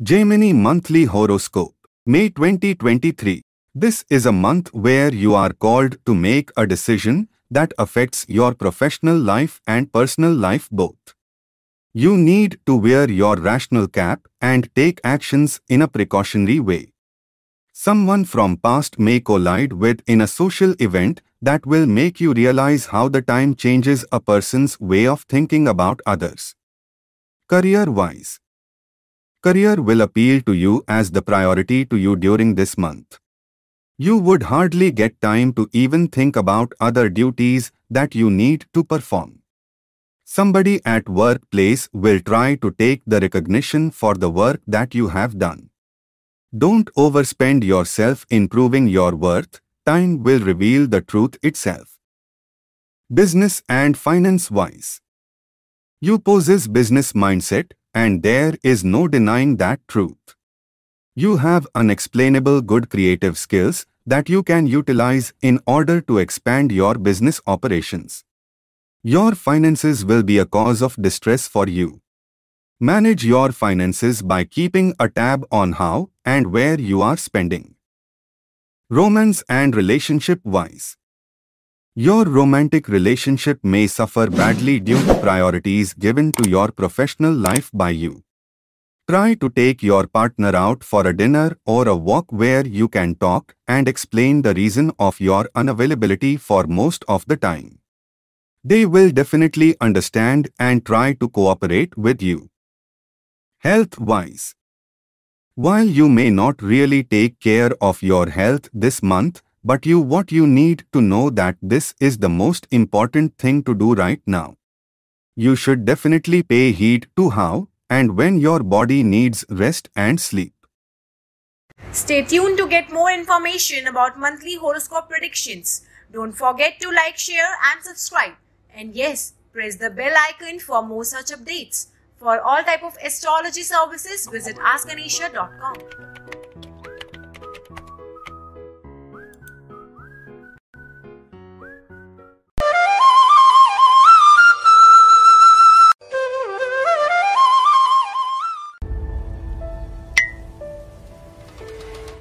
Gemini Monthly Horoscope, May 2023. This is a month where you are called to make a decision that affects your professional life and personal life both. You need to wear your rational cap and take actions in a precautionary way. Someone from past may collide with in a social event that will make you realize how the time changes a person's way of thinking about others. Career-wise Career will appeal to you as the priority to you during this month. You would hardly get time to even think about other duties that you need to perform. Somebody at workplace will try to take the recognition for the work that you have done. Don't overspend yourself in proving your worth, time will reveal the truth itself. Business and finance wise. You possess business mindset and there is no denying that truth. You have unexplainable good creative skills that you can utilize in order to expand your business operations. Your finances will be a cause of distress for you. Manage your finances by keeping a tab on how and where you are spending. Romance and relationship wise. Your romantic relationship may suffer badly due to priorities given to your professional life by you. Try to take your partner out for a dinner or a walk where you can talk and explain the reason of your unavailability for most of the time. They will definitely understand and try to cooperate with you. Health-wise While you may not really take care of your health this month, but you what you need to know that this is the most important thing to do right now. You should definitely pay heed to how and when your body needs rest and sleep. Stay tuned to get more information about monthly horoscope predictions. Don't forget to like, share and subscribe. And yes, press the bell icon for more such updates. For all type of astrology services, visit askganesha.com.